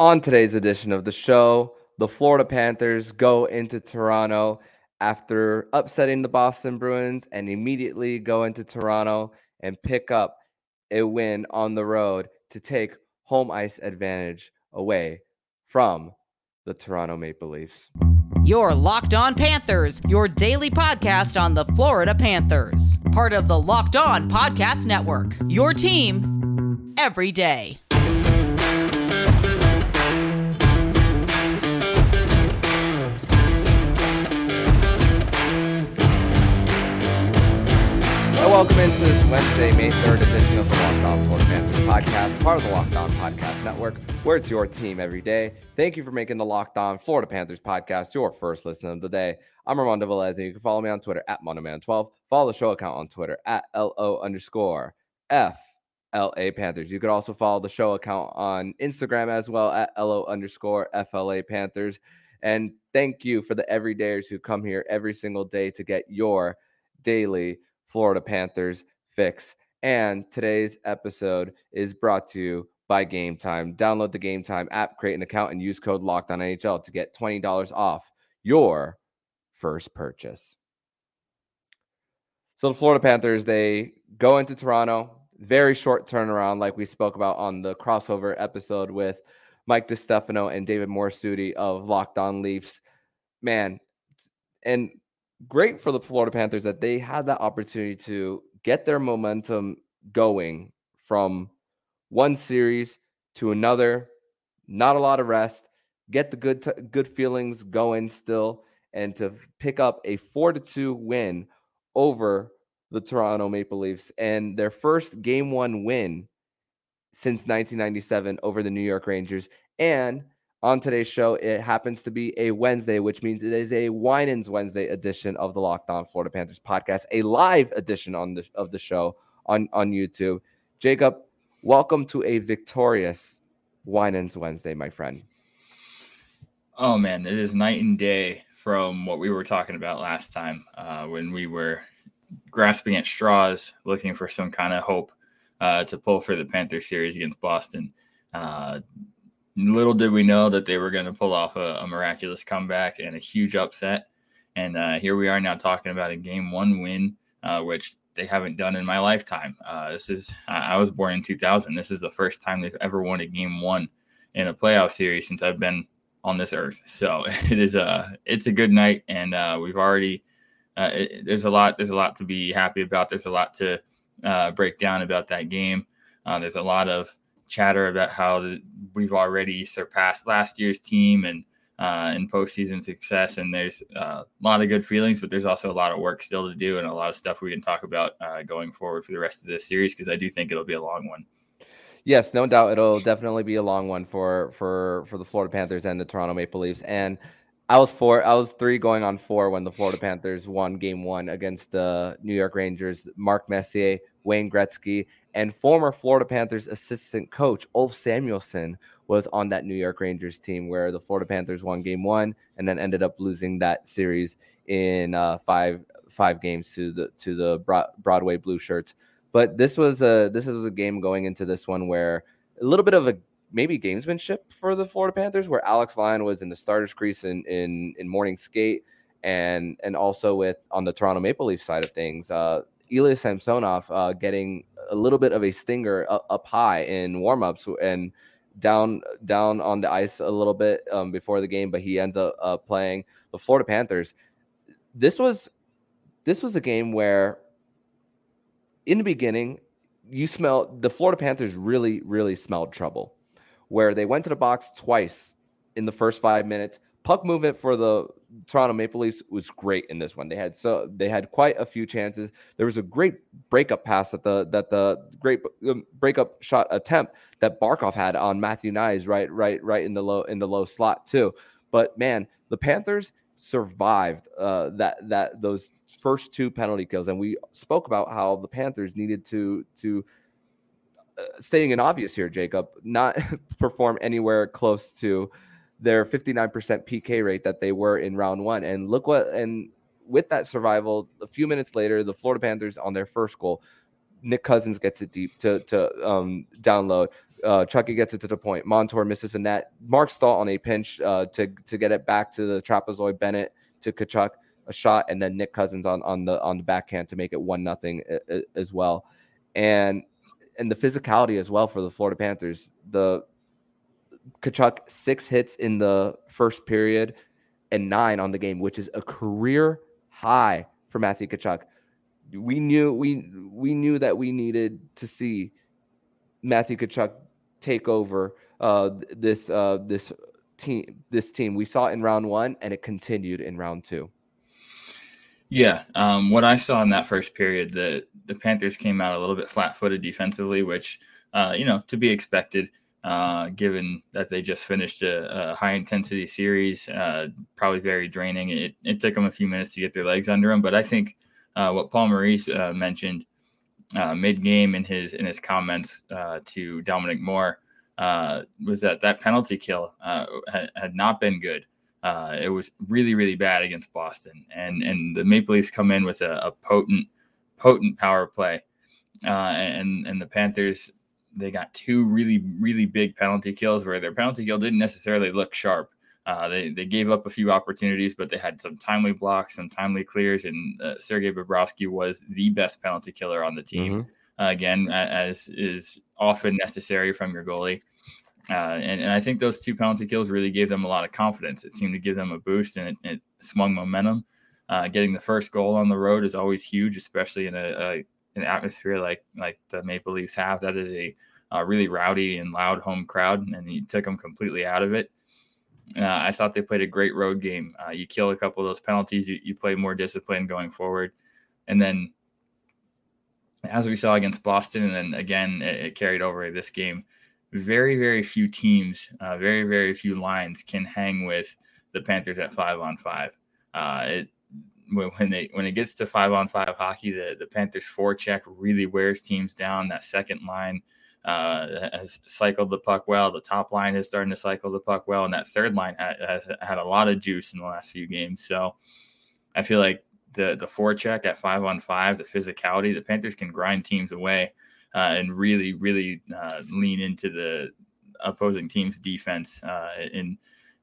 On today's edition of the show, the Florida Panthers go into Toronto after upsetting the Boston Bruins and immediately go into Toronto and pick up a win on the road to take home ice advantage away from the Toronto Maple Leafs. Your Locked On Panthers, your daily podcast on the Florida Panthers, part of the Locked On Podcast Network. Your team every day. Welcome into this Wednesday, May 3rd edition of the Locked On Florida Panthers podcast, part of the Locked On Podcast Network, where it's your team every day. Thank you for making the Locked On Florida Panthers podcast your first listen of the day. I'm Armando Velez, and you can follow me on Twitter at Mandoman12. Follow the show account on Twitter at LO underscore FLA Panthers. You could also follow the show account on Instagram as well at LO underscore FLA Panthers. And thank you for the everydayers who come here every single day to get your daily Florida Panthers fix. And today's episode is brought to you by Game Time. Download the Game Time app, create an account, and use code Locked On NHL to get $20 off your first purchase. So the Florida Panthers, they go into Toronto, very short turnaround, like we spoke about on the crossover episode with Mike DiStefano and David Morassutti of Locked On Leafs. Man, and great for the Florida Panthers that they had that opportunity to get their momentum going from one series to another. Not a lot of rest. Get the good t- good feelings going still, and to pick up a four to two win over the Toronto Maple Leafs and their first game one win since 1997 over the New York Rangers and on today's show. It happens to be a Wednesday, which means it is a Winans Wednesday edition of the Locked On Florida Panthers podcast, a live edition on the of the show on on YouTube. Jacob, welcome to a victorious Winans Wednesday, my friend. Oh man, it is night and day from what we were talking about last time uh, when we were grasping at straws, looking for some kind of hope uh, to pull for the Panther series against Boston. Uh, little did we know that they were going to pull off a, a, miraculous comeback and a huge upset. And uh, here we are now talking about a game one win, uh, which they haven't done in my lifetime. Uh, this is I was born in 2000. This is the first time they've ever won a game one in a playoff series since I've been on this earth. So it is a it's a good night, and uh, we've already uh, it, there's a lot there's a lot to be happy about. There's a lot to uh, break down about that game. there's a lot of chatter about how we've already surpassed last year's team and uh, in postseason success. And there's uh, a lot of good feelings, but there's also a lot of work still to do and a lot of stuff we can talk about uh, going forward for the rest of this series because I do think it'll be a long one. Yes, no doubt it'll definitely be a long one for for for the Florida Panthers and the Toronto Maple Leafs. And I was four, I was three going on four when the Florida Panthers won game one against the New York Rangers. Mark Messier, Wayne Gretzky, and former Florida Panthers assistant coach Ulf Samuelsson was on that New York Rangers team where the Florida Panthers won game one and then ended up losing that series in uh, five five games to the to the Broadway Blue Shirts. But this was a this was a game going into this one where a little bit of a maybe gamesmanship for the Florida Panthers, where Alex Lyon was in the starters crease in in, in morning skate, and and also with on the Toronto Maple Leaf side of things, uh, Ilya Samsonov uh, getting a little bit of a stinger up, up high in warmups and down down on the ice a little bit um, before the game, but he ends up uh, playing the Florida Panthers. This was this was a game where in the beginning you smell the Florida Panthers really really smelled trouble where they went to the box twice in the first five minutes. Puck movement for the Toronto Maple Leafs was great in this one. They had so they had quite a few chances. There was a great breakup pass that the that the great um, breakup shot attempt that Barkov had on Matthew Knies right right right in the low in the low slot too. But man, the Panthers survived uh, that that those first two penalty kills, and we spoke about how the Panthers needed to to stating an obvious here, Jacob, not perform anywhere close to their 59% PK rate that they were in round one. And look what, and with that survival, a few minutes later, the Florida Panthers on their first goal Nick Cousins gets it deep to to um, Lundell. Uh, Chucky gets it to the point. Montour misses a net. Marc Staal on a pinch uh, to to get it back to the trapezoid. Bennett to Tkachuk a shot, and then Nick Cousins on on the on the backhand to make it one nothing as well. And and the physicality as well for the Florida Panthers. The Tkachuk six hits in the first period and nine on the game, which is a career high for Matthew Tkachuk. We knew we we knew that we needed to see Matthew Tkachuk take over uh, this uh, this team. This team we saw it in round one, and it continued in round two. Yeah, um, what I saw in that first period, the the Panthers came out a little bit flat-footed defensively, which uh, you know to be expected, uh, given that they just finished a, a high-intensity series, uh, probably very draining. It, it took them a few minutes to get their legs under them, but I think uh, what Paul Maurice uh, mentioned uh, mid-game in his in his comments to Dominic Moore was that that penalty kill had, had not been good. Uh, it was really, really bad against Boston, and and the Maple Leafs come in with a, a potent, potent power play, uh, and and the Panthers they got two really, really big penalty kills where their penalty kill didn't necessarily look sharp. Uh, they they gave up a few opportunities, but they had some timely blocks, some timely clears, and uh, Sergei Bobrovsky was the best penalty killer on the team. Mm-hmm. Uh, again, as is often necessary from your goalie. Uh, and, and, I think those two penalty kills really gave them a lot of confidence. It seemed to give them a boost and it, it swung momentum. Uh, getting the first goal on the road is always huge, especially in a, a, an atmosphere like like the Maple Leafs have. That is a, a really rowdy and loud home crowd, and you took them completely out of it. Uh, I thought they played a great road game. Uh, you kill a couple of those penalties, you, you play more discipline going forward, and then as we saw against Boston, and then again it, it carried over this game very, very few teams, uh, very, very few lines can hang with the Panthers at five on five. Uh, it, when they when it gets to five on five hockey, the, the Panthers forecheck really wears teams down. That second line uh, has cycled the puck well. The top line is starting to cycle the puck well, and that third line has, had a lot of juice in the last few games. So I feel like the the forecheck at five on five, the physicality, the Panthers can grind teams away uh, and really, really uh, lean into the opposing team's defense. Uh, in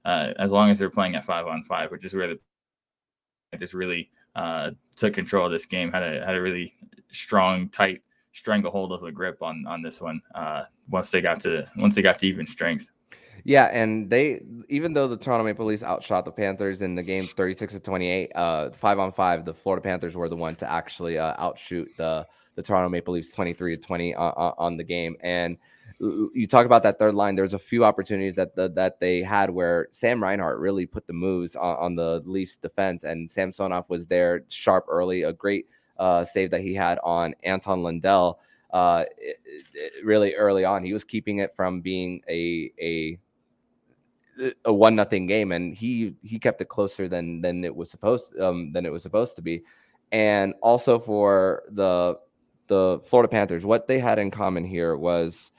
uh, as long as they're playing at five on five, which is where the Panthers really uh, took control of this game. Had a had a really strong, tight stranglehold of the grip on on this one. Uh, once they got to once they got to even strength. Yeah, and they even though the Toronto Maple Leafs outshot the Panthers in the game 36 to 28, uh, five on five, the Florida Panthers were the one to actually uh, outshoot the the Toronto Maple Leafs 23 to 20 on, on the game. And you talk about that third line. There's a few opportunities that the, that they had where Sam Reinhart really put the moves on, on the Leafs defense, and Samsonov was there sharp early. A great uh, save that he had on Anton Lundell Uh, it, it, really early on, he was keeping it from being a a a one nothing game, and he he kept it closer than than it was supposed um, than it was supposed to be. And also for the the Florida Panthers, what they had in common here was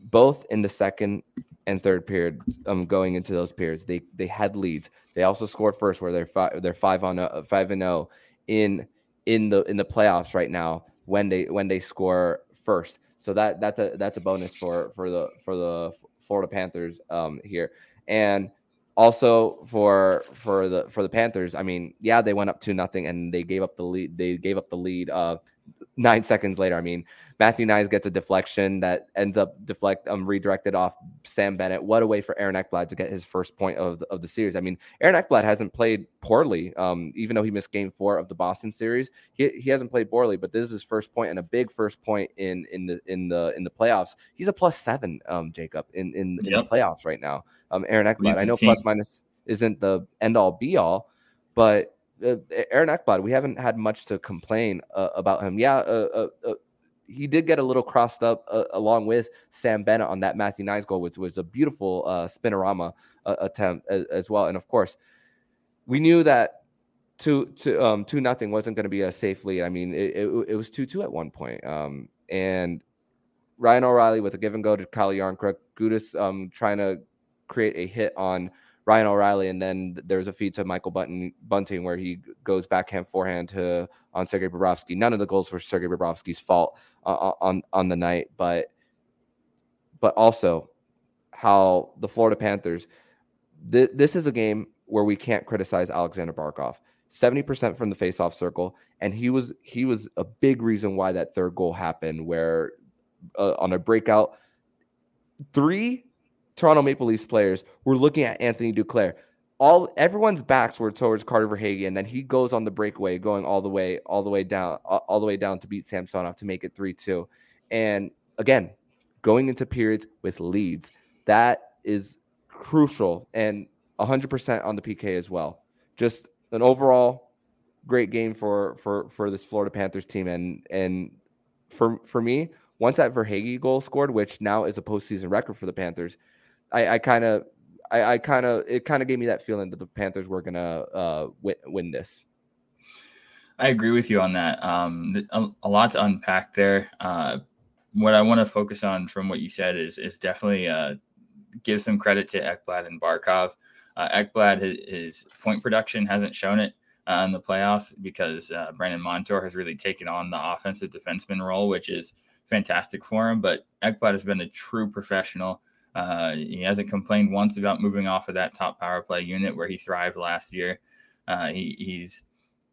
both in the second and third period, um, going into those periods, they they had leads. They also scored first, where they're five, they're five on uh, five and zero oh in in the in the playoffs right now when they when they score first. So that that's a that's a bonus for for the for the Florida Panthers um, here, and also for for the for the Panthers. I mean, yeah, they went up to nothing and they gave up the lead. They gave up the lead. Uh, nine seconds later. I mean, Matthew Knies gets a deflection that ends up deflect um redirected off Sam Bennett. What a way for Aaron Ekblad to get his first point of the, of the series. I mean, Aaron Ekblad hasn't played poorly, um, even though he missed Game Four of the Boston series. He, he hasn't played poorly, but this is his first point and a big first point in in the in the in the playoffs. He's a plus seven, um, Jacob, in in, in the playoffs right now. Um, Aaron Ekblad. I know plus minus isn't the end all be all, but uh, Aaron Ekblad, we haven't had much to complain uh, about him. Yeah, uh, uh, uh he did get a little crossed up uh, along with Sam Bennett on that Matthew Knies goal, which was a beautiful spinorama attempt as, as, well. And of course, we knew that two to um, two nothing wasn't going to be a safe lead. I mean, it, it, it was two two at one point. Um, and Ryan O'Reilly with a give and go to Kyle Jarnkrok, Gudas um, trying to create a hit on Ryan O'Reilly, and then there's a feed to Michael Bunting, Bunting where he goes backhand forehand to on Sergei Bobrovsky. None of the goals were Sergei Bobrovsky's fault uh, on on the night, but but also how the Florida Panthers. Th- this is a game where we can't criticize Alexander Barkov. 70% from the faceoff circle and he was he was a big reason why that third goal happened where uh, on a breakout three Toronto Maple Leafs players were looking at Anthony Duclair. All everyone's backs were towards Carter Verhaeghe, and then he goes on the breakaway, going all the way, all the way down, all the way down to beat Samsonov to make it three two. And again, going into periods with leads, that is crucial and 100% on the PK as well. Just an overall great game for for for this Florida Panthers team, and and for for me, once that Verhaeghe goal scored, which now is a postseason record for the Panthers, I, kind of, I, I kind of, it kind of gave me that feeling that the Panthers were gonna uh, win, win this. I agree with you on that. Um, a, a lot to unpack there. Uh, what I want to focus on from what you said is is definitely uh, give some credit to Ekblad and Barkov. Uh, Ekblad, his, his, point production hasn't shown it uh, in the playoffs because uh, Brandon Montour has really taken on the offensive defenseman role, which is fantastic for him. But Ekblad has been a true professional. Uh, he hasn't complained once about moving off of that top power play unit where he thrived last year. Uh, he, he's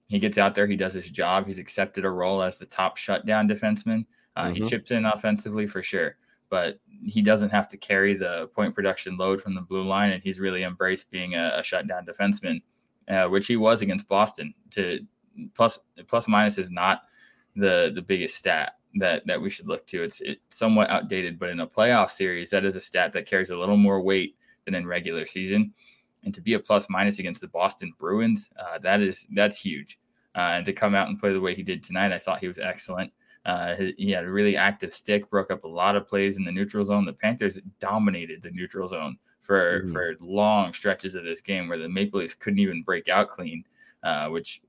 he gets out there, he does his job. He's accepted a role as the top shutdown defenseman. Uh, mm-hmm. He chips in offensively for sure, but he doesn't have to carry the point production load from the blue line, and he's really embraced being a, a shutdown defenseman, uh, which he was against Boston. To plus plus minus is not the the biggest stat that that we should look to. It's it's somewhat outdated, but in a playoff series, that is a stat that carries a little more weight than in regular season. And to be a plus minus against the Boston Bruins, uh, that is that's huge. Uh, and to come out and play the way he did tonight, I thought he was excellent. Uh, he had a really active stick, broke up a lot of plays in the neutral zone. The Panthers dominated the neutral zone for mm-hmm. for long stretches of this game, where the Maple Leafs couldn't even break out clean, uh, which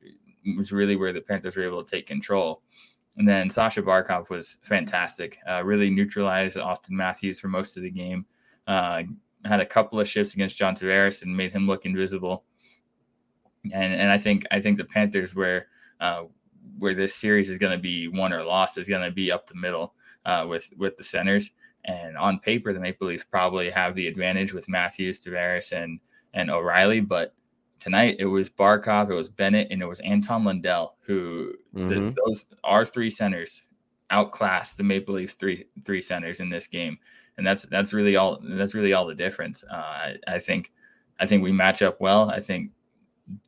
was really where the Panthers were able to take control. And then Sasha Barkov was fantastic. Uh, really neutralized Auston Matthews for most of the game. Uh, had a couple of shifts against John Tavares and made him look invisible. And and I think I think the Panthers where uh, where this series is going to be won or lost is going to be up the middle uh, with with the centers. And on paper, the Maple Leafs probably have the advantage with Matthews, Tavares, and and O'Reilly, but tonight it was Barkov, it was Bennett, and it was Anton Lundell who mm-hmm. the, those our three centers outclassed the Maple Leafs three three centers in this game, and that's that's really all that's really all the difference. Uh, I, I, think I think we match up well. I think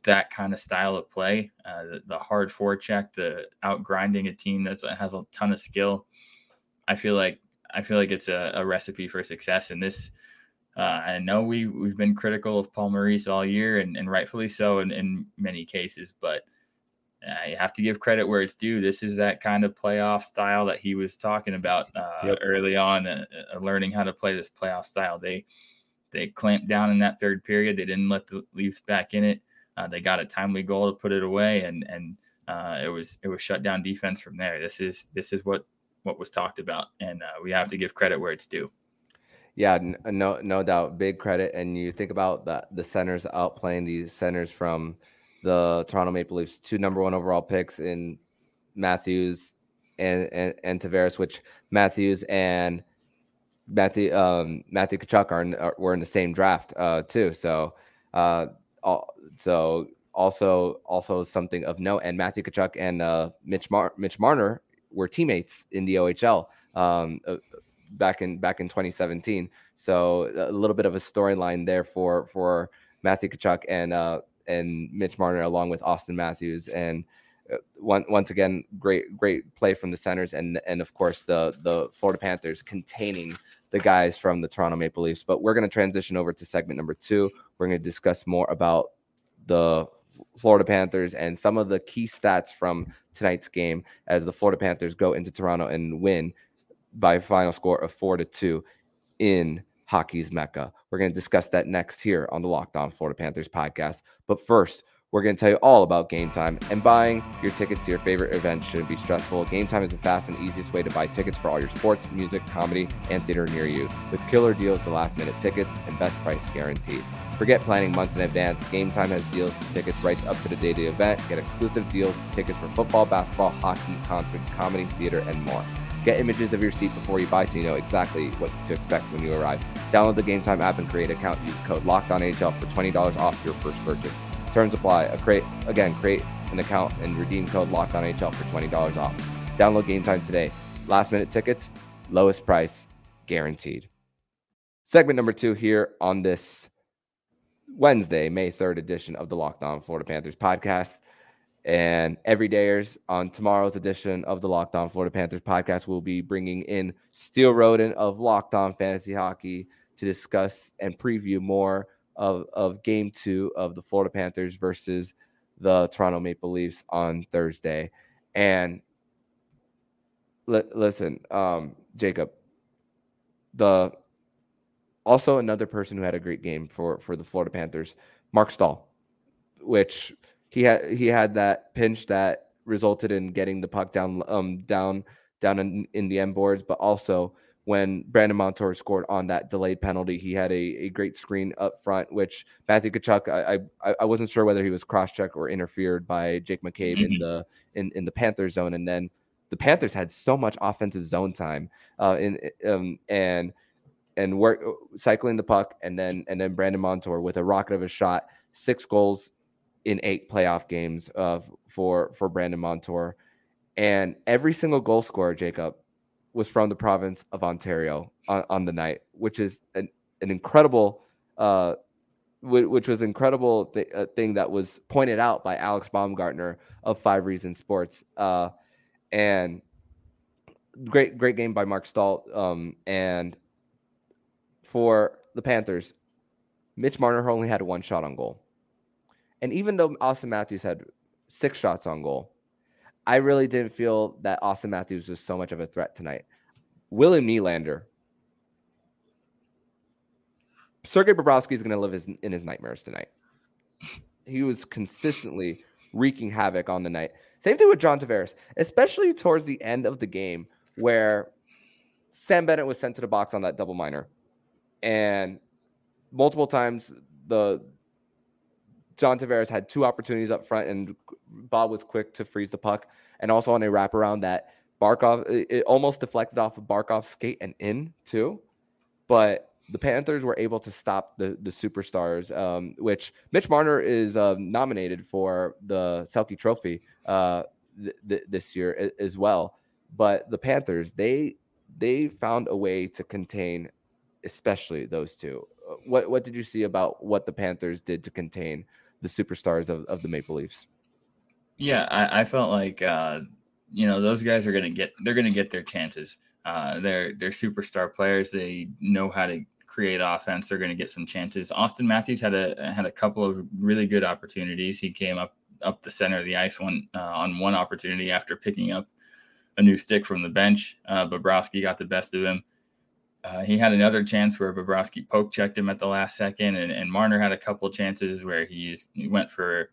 that kind of style of play, uh, the, the, hard forecheck, the out grinding a team that has a ton of skill. I feel like I feel like it's a, a recipe for success, and this uh, I know we we've been critical of Paul Maurice all year, and, and rightfully so in, in many cases. But uh, you have to give credit where it's due. This is that kind of playoff style that he was talking about uh, yep. early on, uh, uh, learning how to play this playoff style. They they clamped down in that third period. They didn't let the Leafs back in it. Uh, they got a timely goal to put it away, and and it was it was shut down defense from there. This is this is what what was talked about, and we have to give credit where it's due. Yeah, no, no doubt. Big credit. And you think about the the centers outplaying these centers from the Toronto Maple Leafs, two number one overall picks in Matthews and and, and Tavares, which Matthews and Matthew um, Matthew Tkachuk are, in, are, were in the same draft uh, too. So uh, all, so also also something of note. And Matthew Tkachuk and uh, Mitch Mar- Mitch Marner were teammates in the OHL. Um, uh, back in back in 2017. So a little bit of a storyline there for for Matthew Tkachuk and uh, and Mitch Marner along with Auston Matthews and uh, one, once again great great play from the centers and and of course the the Florida Panthers containing the guys from the Toronto Maple Leafs. But we're going to transition over to segment number two. We're going to discuss more about the Florida Panthers and some of the key stats from tonight's game as the Florida Panthers go into Toronto and win by a final score of four to two in hockey's mecca. We're going to discuss that next here on the Locked On Florida Panthers podcast. But first, We're going to tell you all about Game Time, and buying your tickets to your favorite events shouldn't be stressful. Game Time is the fast and easiest way to buy tickets for all your sports, music, comedy, and theater near you, with killer deals to last minute tickets and best price guaranteed. Forget planning months in advance. Game Time has deals to tickets right up to the day of the event. Get exclusive deals, tickets for football, basketball, hockey, concerts, comedy, theater, and more. Get images of your seat before you buy so you know exactly what to expect when you arrive. Download the Game Time app and create an account. Use code LOCKEDONHL for $20 off your first purchase. Terms apply. A create again, create an account and redeem code Locked On HL for twenty dollars off. Download Game Time today. Last minute tickets, lowest price guaranteed. Segment number two here on this Wednesday, May third edition of the Locked On Florida Panthers podcast. And everydayers on tomorrow's edition of the Locked On Florida Panthers podcast, we'll be bringing in Steele Roden of Locked On Fantasy Hockey to discuss and preview more of, of game two of the Florida Panthers versus the Toronto Maple Leafs on Thursday. And li- listen, um, Jacob, the also another person who had a great game for for the Florida Panthers, Marc Staal, which he had he had that pinch that resulted in getting the puck down um down down in, in the end boards, but also when Brandon Montour scored on that delayed penalty. He had a, a great screen up front, which Matthew Tkachuk, I, I, I wasn't sure whether he was cross checked or interfered by Jake McCabe mm-hmm. in the in, in the Panthers zone. And then the Panthers had so much offensive zone time uh, in um, and and work cycling the puck and then and then Brandon Montour with a rocket of a shot, six goals in eight playoff games uh, for for Brandon Montour. And every single goal scorer, Jacob, was from the province of Ontario on, on the night, which is an, an incredible, uh, which was incredible th- uh, thing that was pointed out by Alex Baumgartner of Five Reasons Sports. Uh, and great, great game by Marc Staal. Um, and for the Panthers, Mitch Marner only had one shot on goal. And even though Auston Matthews had six shots on goal, I really didn't feel that Auston Matthews was so much of a threat tonight. William Nylander, Sergei Bobrovsky is going to live his, in his nightmares tonight. He was consistently wreaking havoc on the night. Same thing with John Tavares, especially towards the end of the game where Sam Bennett was sent to the box on that double minor, and multiple times the John Tavares had two opportunities up front, and Bob was quick to freeze the puck. And also on a wraparound that Barkov, it almost deflected off of Barkov's skate and in too. But the Panthers were able to stop the the superstars, um, which Mitch Marner is uh, nominated for the Selke Trophy uh, th- th- this year as well. But the Panthers, they they found a way to contain, especially those two. Uh, what what did you see about what the Panthers did to contain the superstars of, of the Maple Leafs. Yeah, I, I felt like uh, you know those guys are gonna get they're gonna get their chances. Uh, they're they're superstar players. They know how to create offense. They're to get some chances. Auston Matthews had a had a couple of really good opportunities. He came up up the center of the ice one uh, on one opportunity after picking up a new stick from the bench. Uh, Bobrovsky got the best of him. Uh, he had another chance where Bobrovsky poke checked him at the last second, and, and Marner had a couple chances where he, used, he went for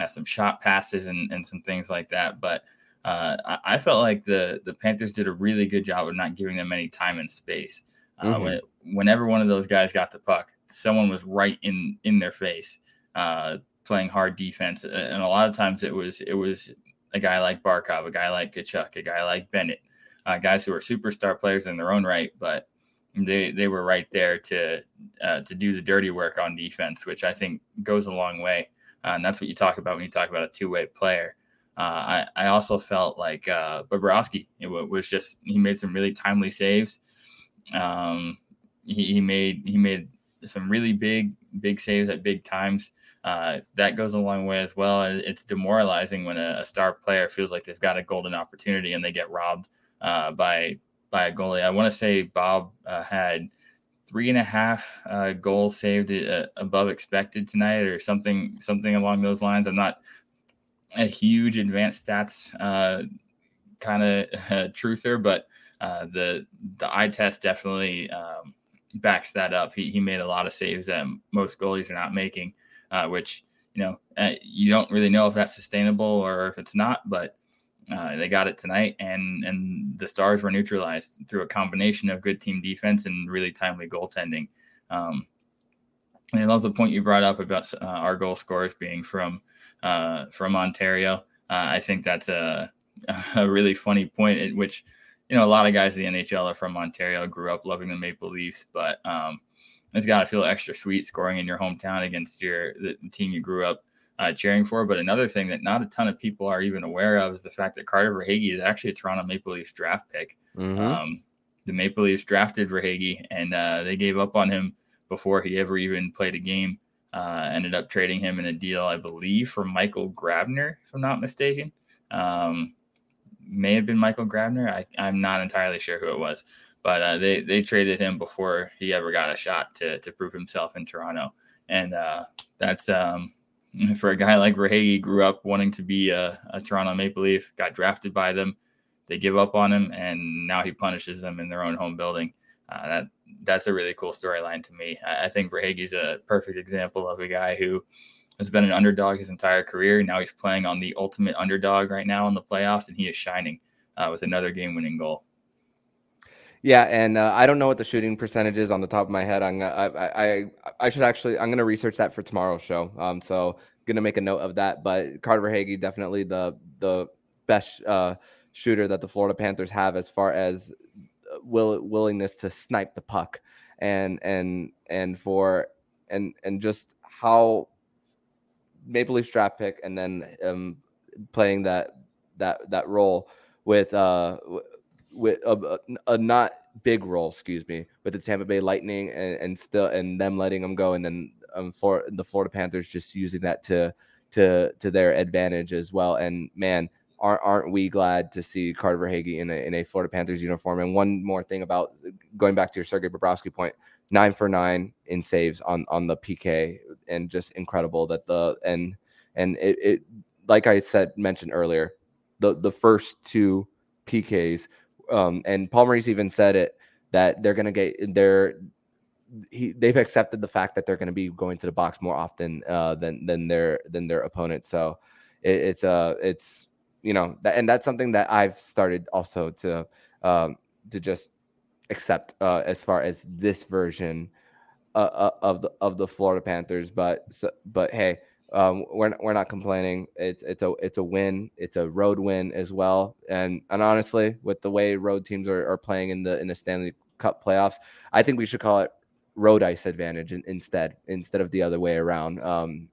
uh, some shot passes and, and some things like that. But uh, I, I, felt like the the Panthers did a really good job of not giving them any time and space. Uh, mm-hmm. When, whenever one of those guys got the puck, someone was right in in their face, uh, playing hard defense, and a lot of times it was it was a guy like Barkov, a guy like Tkachuk, a guy like Bennett, uh, guys who are superstar players in their own right, but they they were right there to uh, to do the dirty work on defense, which I think goes a long way. Uh, and that's what you talk about when you talk about a two way player. Uh, I I also felt like uh, Bobrovsky it was just he made some really timely saves. Um, he, he made he made some really big big saves at big times. Uh, that goes a long way as well. It's demoralizing when a, a, star player feels like they've got a golden opportunity and they get robbed uh, by by a goalie. I want to say Bob uh, had three and a half uh, goals saved uh, above expected tonight, or something something along those lines. I'm not a huge advanced stats uh, kind of truther, but uh, the the eye test definitely um, backs that up. He he made a lot of saves that most goalies are not making, uh, which you know, you don't really know if that's sustainable or if it's not, but uh, they got it tonight, and and the Stars were neutralized through a combination of good team defense and really timely goaltending. Um, and I love the point you brought up about uh, our goal scorers being from uh, from Ontario. Uh, I think that's a a really funny point at which you know a lot of guys in the NHL are from Ontario, grew up loving the Maple Leafs, but um, it's got to feel extra sweet scoring in your hometown against your the team you grew up uh, cheering for. But another thing that not a ton of people are even aware of is the fact that Carter Verhaeghe is actually a Toronto Maple Leafs draft pick. Mm-hmm. Um, the Maple Leafs drafted Verhaeghe, and uh, they gave up on him before he ever even played a game. Uh, ended up trading him in a deal, I believe, for Michael Grabner, if I'm not mistaken. Um, may have been Michael Grabner. I, I'm not entirely sure who it was, but uh, they they traded him before he ever got a shot to to prove himself in Toronto, and uh, that's um, for a guy like Verhaeghe, grew up wanting to be a, a, Toronto Maple Leaf, got drafted by them. They give up on him, and now he punishes them in their own home building. Uh, that that's a really cool storyline to me. I, I think Verhaeghe's a perfect example of a guy who has been an underdog his entire career. Now he's playing on the ultimate underdog right now in the playoffs, and he is shining uh, with another game-winning goal. Yeah, and uh, I don't know what the shooting percentage is on the top of my head. I'm I I, I should actually I'm gonna research that for tomorrow's show. Um, so gonna make a note of that. But Carter Verhaeghe definitely the the best uh, shooter that the Florida Panthers have as far as uh, will willingness to snipe the puck and and and for and and just how Maple Leafs draft pick and then um, playing that that that role with uh with a, a, not big role, excuse me, with the Tampa Bay Lightning and, and still and them letting them go, and then um, for the Florida Panthers just using that to to to their advantage as well. And man, aren't aren't we glad to see Carter Verhaeghe in a in a Florida Panthers uniform? And one more thing about going back to your Sergei Bobrovsky point, nine for nine in saves on on the PK, and just incredible that the and and it, it like I said mentioned earlier, the the first two PKs um, and Paul Maurice even said it that they're going to get they're he, they've accepted the fact that they're going to be going to the box more often uh, than than their than their opponents. So it, it's uh it's you know that, and that's something that I've started also to um, to just accept uh, as far as this version uh, uh of the of the Florida Panthers. But so, but hey, um, we're we're not complaining. It's it's a it's a win. It's a road win as well. And and honestly, with the way road teams are, are playing in the in the Stanley Cup playoffs, I think we should call it road ice advantage in, instead instead of the other way around. Um,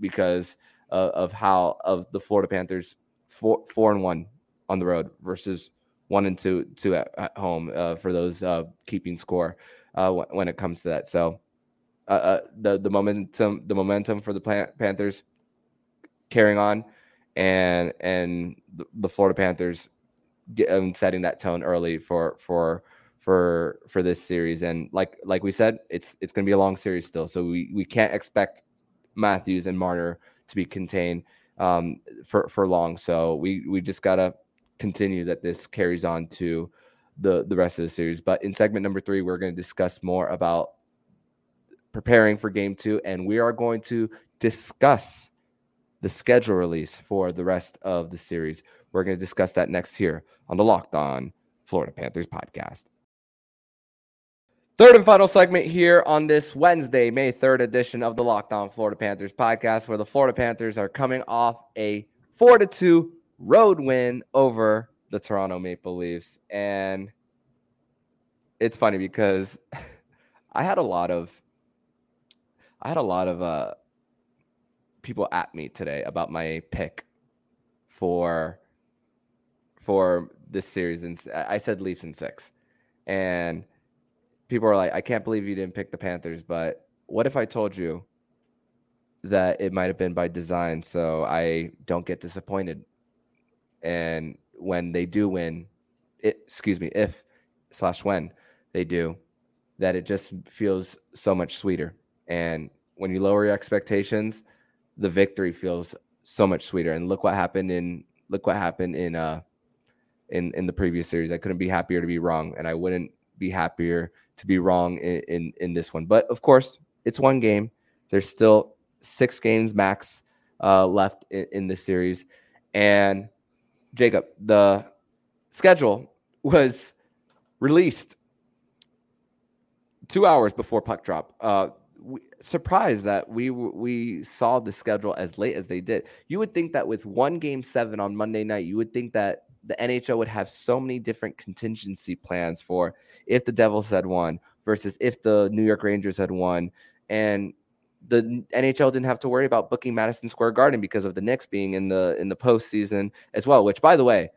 because of how of the Florida Panthers four four and one on the road versus one and two two at, at home uh, for those uh, keeping score uh, when it comes to that. So uh, uh, the the momentum the momentum for the Panthers carrying on, and and the Florida Panthers get, um, setting that tone early for for for for this series. And like like we said, it's it's going to be a long series still, so we we can't expect Matthews and Marner to be contained um, for for long. So we we just gotta continue that this carries on to the the rest of the series. But in segment number three, we're going to discuss more about preparing for game two, and we are going to discuss the schedule release for the rest of the series. We're going to discuss that next here on the Locked On Florida Panthers podcast. Third and final segment here on this Wednesday, May 3rd edition of the Locked On Florida Panthers podcast, where the Florida Panthers are coming off a 4 to 2 road win over the Toronto Maple Leafs. And it's funny because I had a lot of I had a lot of uh, people at me today about my pick for for this series, and I said Leafs in six, and people are like, "I can't believe you didn't pick the Panthers." But what if I told you that it might have been by design, so I don't get disappointed, and when they do win, it, excuse me, if slash when they do, that it just feels so much sweeter. And when you lower your expectations, the victory feels so much sweeter. And look what happened in look what happened in uh in in the previous series. I couldn't be happier to be wrong, and I wouldn't be happier to be wrong in in, in this one. But of course, it's one game. There's still six games max uh, left in, in this series. And Jacob, the schedule was released two hours before puck drop. Uh, surprised that we we saw the schedule as late as they did. You would think that with one game seven on Monday night, you would think that the NHL would have so many different contingency plans for if the Devils had won versus if the New York Rangers had won, and the NHL didn't have to worry about booking Madison Square Garden because of the Knicks being in the in the postseason as well. Which, by the way,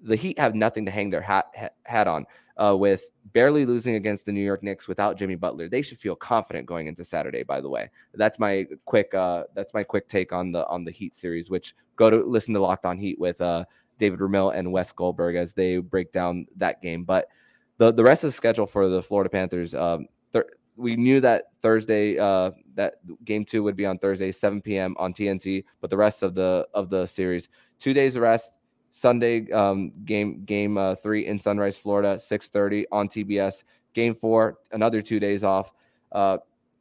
the Heat have nothing to hang their hat hat on. Uh, with barely losing against the New York Knicks without Jimmy Butler, they should feel confident going into Saturday. By the way, that's my quick uh, that's my quick take on the on the Heat series. Which go to listen to Locked On Heat with uh, David Ramil and Wes Goldberg as they break down that game. But the the rest of the schedule for the Florida Panthers, um, we knew that Thursday, uh, that game two would be on Thursday, 7 p.m. on TNT. But the rest of the of the series, two days of rest. Sunday um, game game uh, three in Sunrise, Florida, 6:30 on TBS. Game four, another two days off, uh,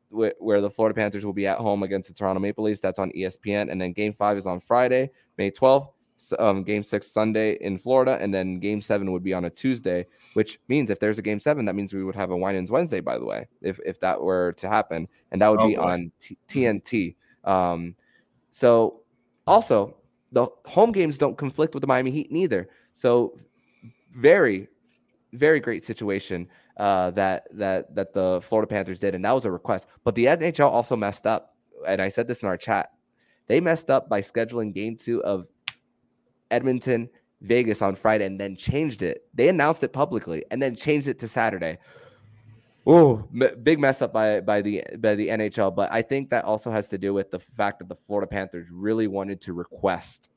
wh- where the Florida Panthers will be at home against the Toronto Maple Leafs. That's on ESPN. And then Game five is on Friday, May 12th. Um, game six Sunday in Florida, and then Game seven would be on a Tuesday which means if there's a game seven, that means we would have a Winans Wednesday, by the way, if if that were to happen, and that would oh, be boy. on T- TNT. Um, so also the home games don't conflict with the Miami Heat neither. So very, very great situation uh, that that that the Florida Panthers did, and that was a request. But the NHL also messed up, and I said this in our chat. They messed up by scheduling Game Two of Edmonton Vegas on Friday and then changed it. They announced it publicly and then changed it to Saturday. Oh, m- big mess up by by the by the NHL. But I think that also has to do with the fact that the Florida Panthers really wanted to request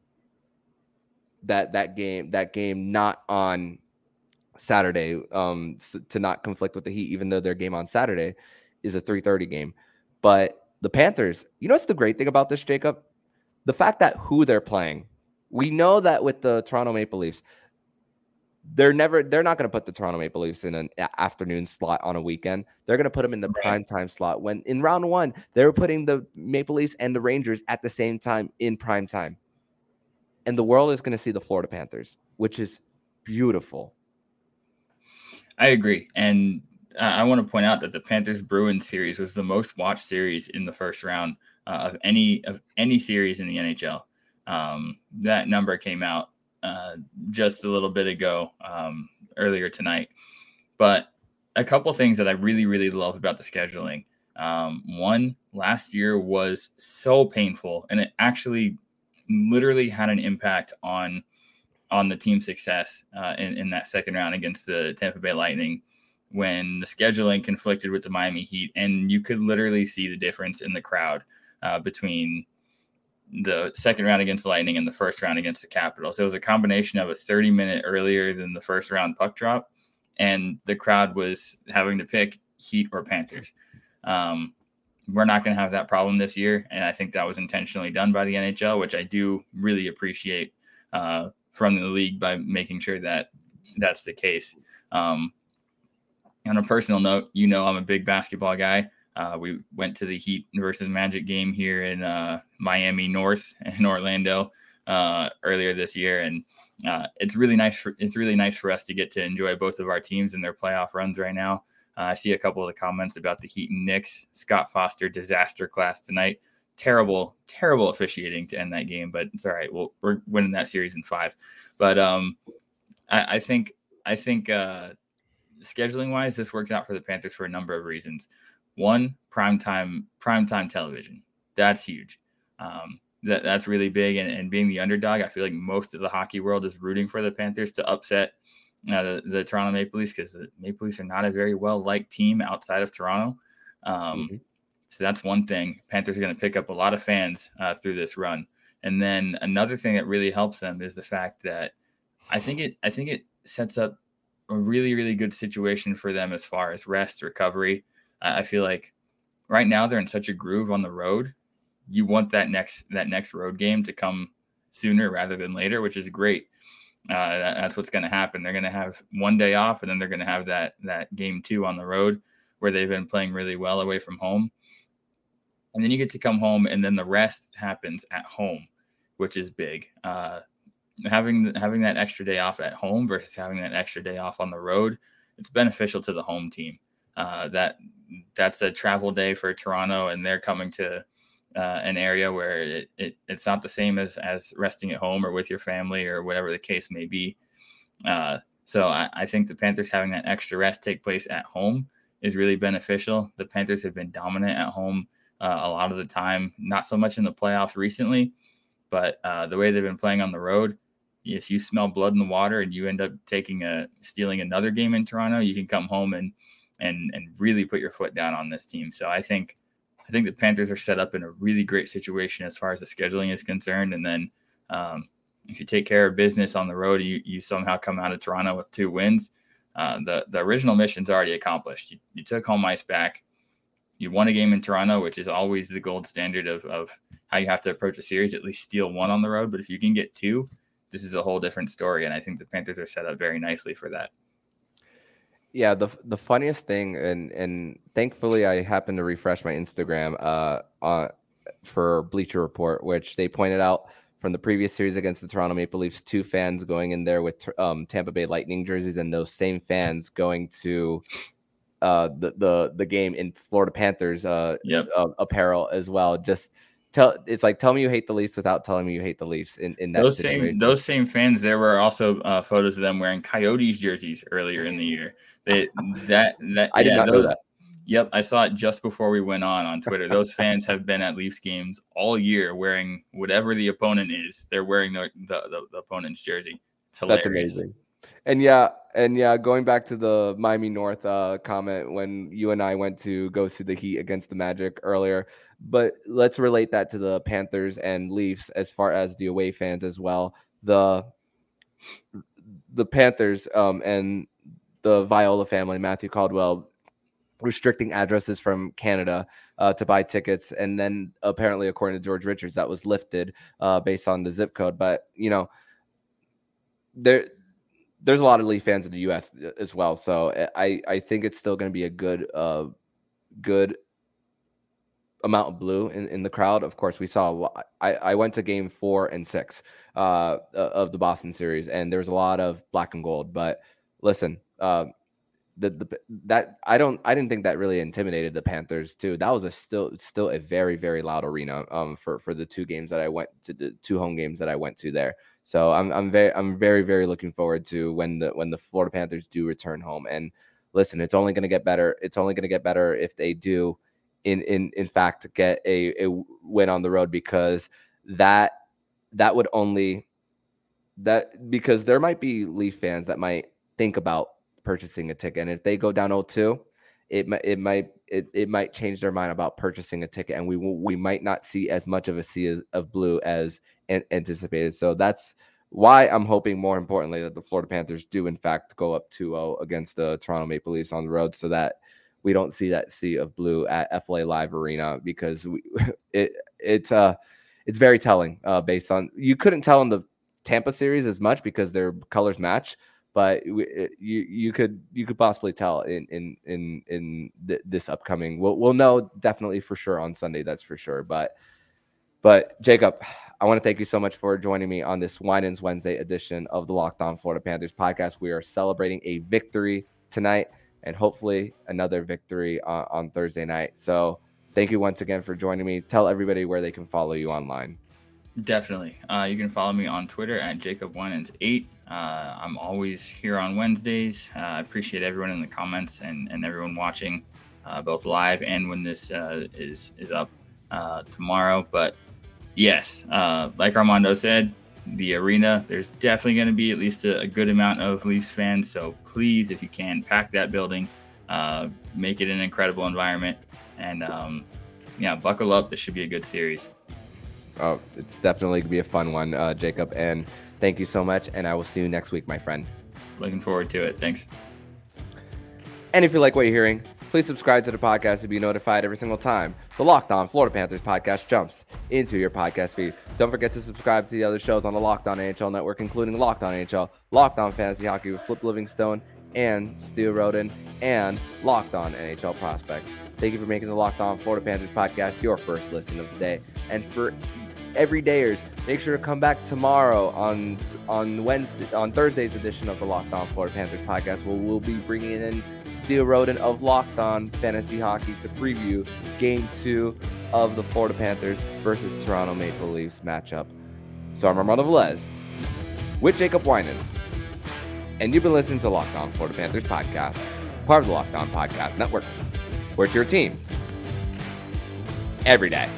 that that game that game not on Saturday um, to not conflict with the Heat, even though their game on Saturday is a 3:30 game. But the Panthers, you know what's the great thing about this, Jacob? The fact that who they're playing we know that with the Toronto Maple Leafs, they're never they're not going to put the Toronto Maple Leafs in an afternoon slot on a weekend. They're going to put them in the prime time slot. When in round 1, they were putting the Maple Leafs and the Rangers at the same time in prime time. And the world is going to see the Florida Panthers, which is beautiful. I agree. And I want to point out that the Panthers Bruins series was the most watched series in the first round uh, of any of any series in the NHL. Um, that number came out uh, just a little bit ago, um, earlier tonight. But a couple things that I really, really love about the scheduling. Um, one, last year was so painful, and it actually literally had an impact on on the team's success uh, in, in that second round against the Tampa Bay Lightning when the scheduling conflicted with the Miami Heat, and you could literally see the difference in the crowd uh, between the second round against Lightning and the first round against the Capitals. It was a combination of a 30 minute earlier than the first round puck drop, and the crowd was having to pick Heat or Panthers. Um, we're not going to have that problem this year, and I think that was intentionally done by the NHL, which I do really appreciate uh, from the league by making sure that that's the case. Um, on a personal note, you know I'm a big basketball guy. Uh, we went to the Heat versus Magic game here in uh, Miami North in Orlando uh, earlier this year, and uh, it's really nice. For, it's really nice for us to get to enjoy both of our teams and their playoff runs right now. Uh, I see a couple of the comments about the Heat and Knicks. Scott Foster disaster class tonight. Terrible, terrible officiating to end that game, but it's all right. We're winning that series in five. But um, I, I think I think uh, scheduling wise, this works out for the Panthers for a number of reasons. One, primetime primetime television. That's huge. Um, that that's really big. And, and being the underdog, I feel like most of the hockey world is rooting for the Panthers to upset uh, the, the Toronto Maple Leafs because the Maple Leafs are not a very well liked team outside of Toronto. Um, mm-hmm. So that's one thing. Panthers are going to pick up a lot of fans uh, through this run. And then another thing that really helps them is the fact that I think it I think it sets up a really really good situation for them as far as rest recovery. I feel like right now they're in such a groove on the road. You want that next that next road game to come sooner rather than later, which is great. Uh, that, that's what's going to happen. They're going to have one day off, and then they're going to have that that game two on the road where they've been playing really well away from home. and then you get to come home, and then the rest happens at home, which is big. Uh, having having that extra day off at home versus having that extra day off on the road, it's beneficial to the home team. Uh, that that's a travel day for Toronto, and they're coming to uh, an area where it, it, it's not the same as as resting at home or with your family or whatever the case may be. Uh, so I, I, think the Panthers having that extra rest take place at home is really beneficial. The Panthers have been dominant at home uh, a lot of the time, not so much in the playoffs recently, but uh, the way they've been playing on the road. If you smell blood in the water and you end up taking a stealing another game in Toronto, you can come home and and and really put your foot down on this team. So I think I think the Panthers are set up in a really great situation as far as the scheduling is concerned. And then um, if you take care of business on the road, you you somehow come out of Toronto with two wins. Uh, the the original mission's already accomplished. You, you took home ice back. You won a game in Toronto, which is always the gold standard of, of how you have to approach a series. At least steal one on the road, but if you can get two, this is a whole different story. And I think the Panthers are set up very nicely for that yeah the the funniest thing and and thankfully i happened to refresh my instagram uh on for bleacher report which they pointed out from the previous series against the toronto maple leafs two fans going in there with um, tampa bay lightning jerseys and those same fans going to uh the the, the game in florida panthers uh, yep. uh apparel as well just tell it's like tell me you hate the Leafs without telling me you hate the Leafs in, in that those situation. same those same fans there were also uh, photos of them wearing coyotes jerseys earlier in the year they, that that I did not those, know that. Yep, I saw it just before we went on on Twitter. Those fans have been at Leafs games all year wearing whatever the opponent is. They're wearing the the, the, the opponent's jersey. That's amazing. And yeah, and yeah, going back to the Miami North uh, comment when you and I went to go see the Heat against the Magic earlier, but let's relate that to the Panthers and Leafs as far as the away fans as well. The the Panthers um, and the Viola family, Matthew Caldwell, restricting addresses from Canada uh, to buy tickets. And then apparently, according to George Richards, that was lifted uh, based on the zip code. But, you know, there there's a lot of Leaf fans in the U.S. as well. So eh, I, I think it's still going to be a good uh, good amount of blue in, in the crowd. Of course, we saw. I, I went to game four and six uh, of the Boston series, and there was a lot of black and gold. But listen, uh, the, the that I don't I didn't think that really intimidated the Panthers too. That was a still still a very very loud arena um for for the two games that I went to the two home games that I went to there. So I'm I'm very I'm very very looking forward to when the when the Florida Panthers do return home. And listen, it's only going to get better. It's only going to get better if they do in in in fact get a a win on the road because that that would only that because there might be Leaf fans that might think about purchasing a ticket. And if they go down 0-2, it might it might it, it might change their mind about purchasing a ticket, and we we might not see as much of a sea of blue as anticipated. So that's why I'm hoping, more importantly, that the Florida Panthers do in fact go up 2-0 against the Toronto Maple Leafs on the road, so that we don't see that sea of blue at FLA Live Arena because we, it it's uh it's very telling uh, based on you couldn't tell in the Tampa series as much because their colors match, but you you could you could possibly tell in in in in th- this upcoming. We'll we'll know definitely for sure on Sunday. That's for sure. But but Jacob, I want to thank you so much for joining me on this Winans Wednesday edition of the Locked On Florida Panthers podcast. We are celebrating a victory tonight and hopefully another victory on, on Thursday night. So thank you once again for joining me. Tell everybody where they can follow you online. Definitely. Uh, you can follow me on Twitter at Jacob Winans 8 uh, I'm always here on Wednesdays. Uh, I appreciate everyone in the comments and, and everyone watching, uh, both live and when this uh, is is up uh, tomorrow. But yes, uh, like Armando said, the arena there's definitely going to be at least a, a, good amount of Leafs fans. So please, if you can, pack that building, make it an incredible environment, and um, yeah, buckle up. This should be a good series. Oh, it's definitely gonna be a fun one, Jacob, and Thank you so much, and I will see you next week, my friend. Looking forward to it. Thanks. And if you like what you're hearing, please subscribe to the podcast to be notified every single time the Locked On Florida Panthers podcast jumps into your podcast feed. Don't forget to subscribe to the other shows on the Locked On NHL network, including Locked On NHL, Locked On Fantasy Hockey with Flip Livingstone and Steel Roden, and Locked On NHL Prospects. Thank you for making the Locked On Florida Panthers podcast your first listen of the day. And for everydayers, make sure to come back tomorrow on on Wednesday on Thursday's edition of the Locked On Florida Panthers podcast. Where we'll be bringing in Steel Roden of Locked On Fantasy Hockey to preview Game Two of the Florida Panthers versus Toronto Maple Leafs matchup. So I'm Armando Velez with Jacob Winans, and you've been listening to Locked On Florida Panthers podcast, part of the Locked On Podcast Network. Where's your team every day.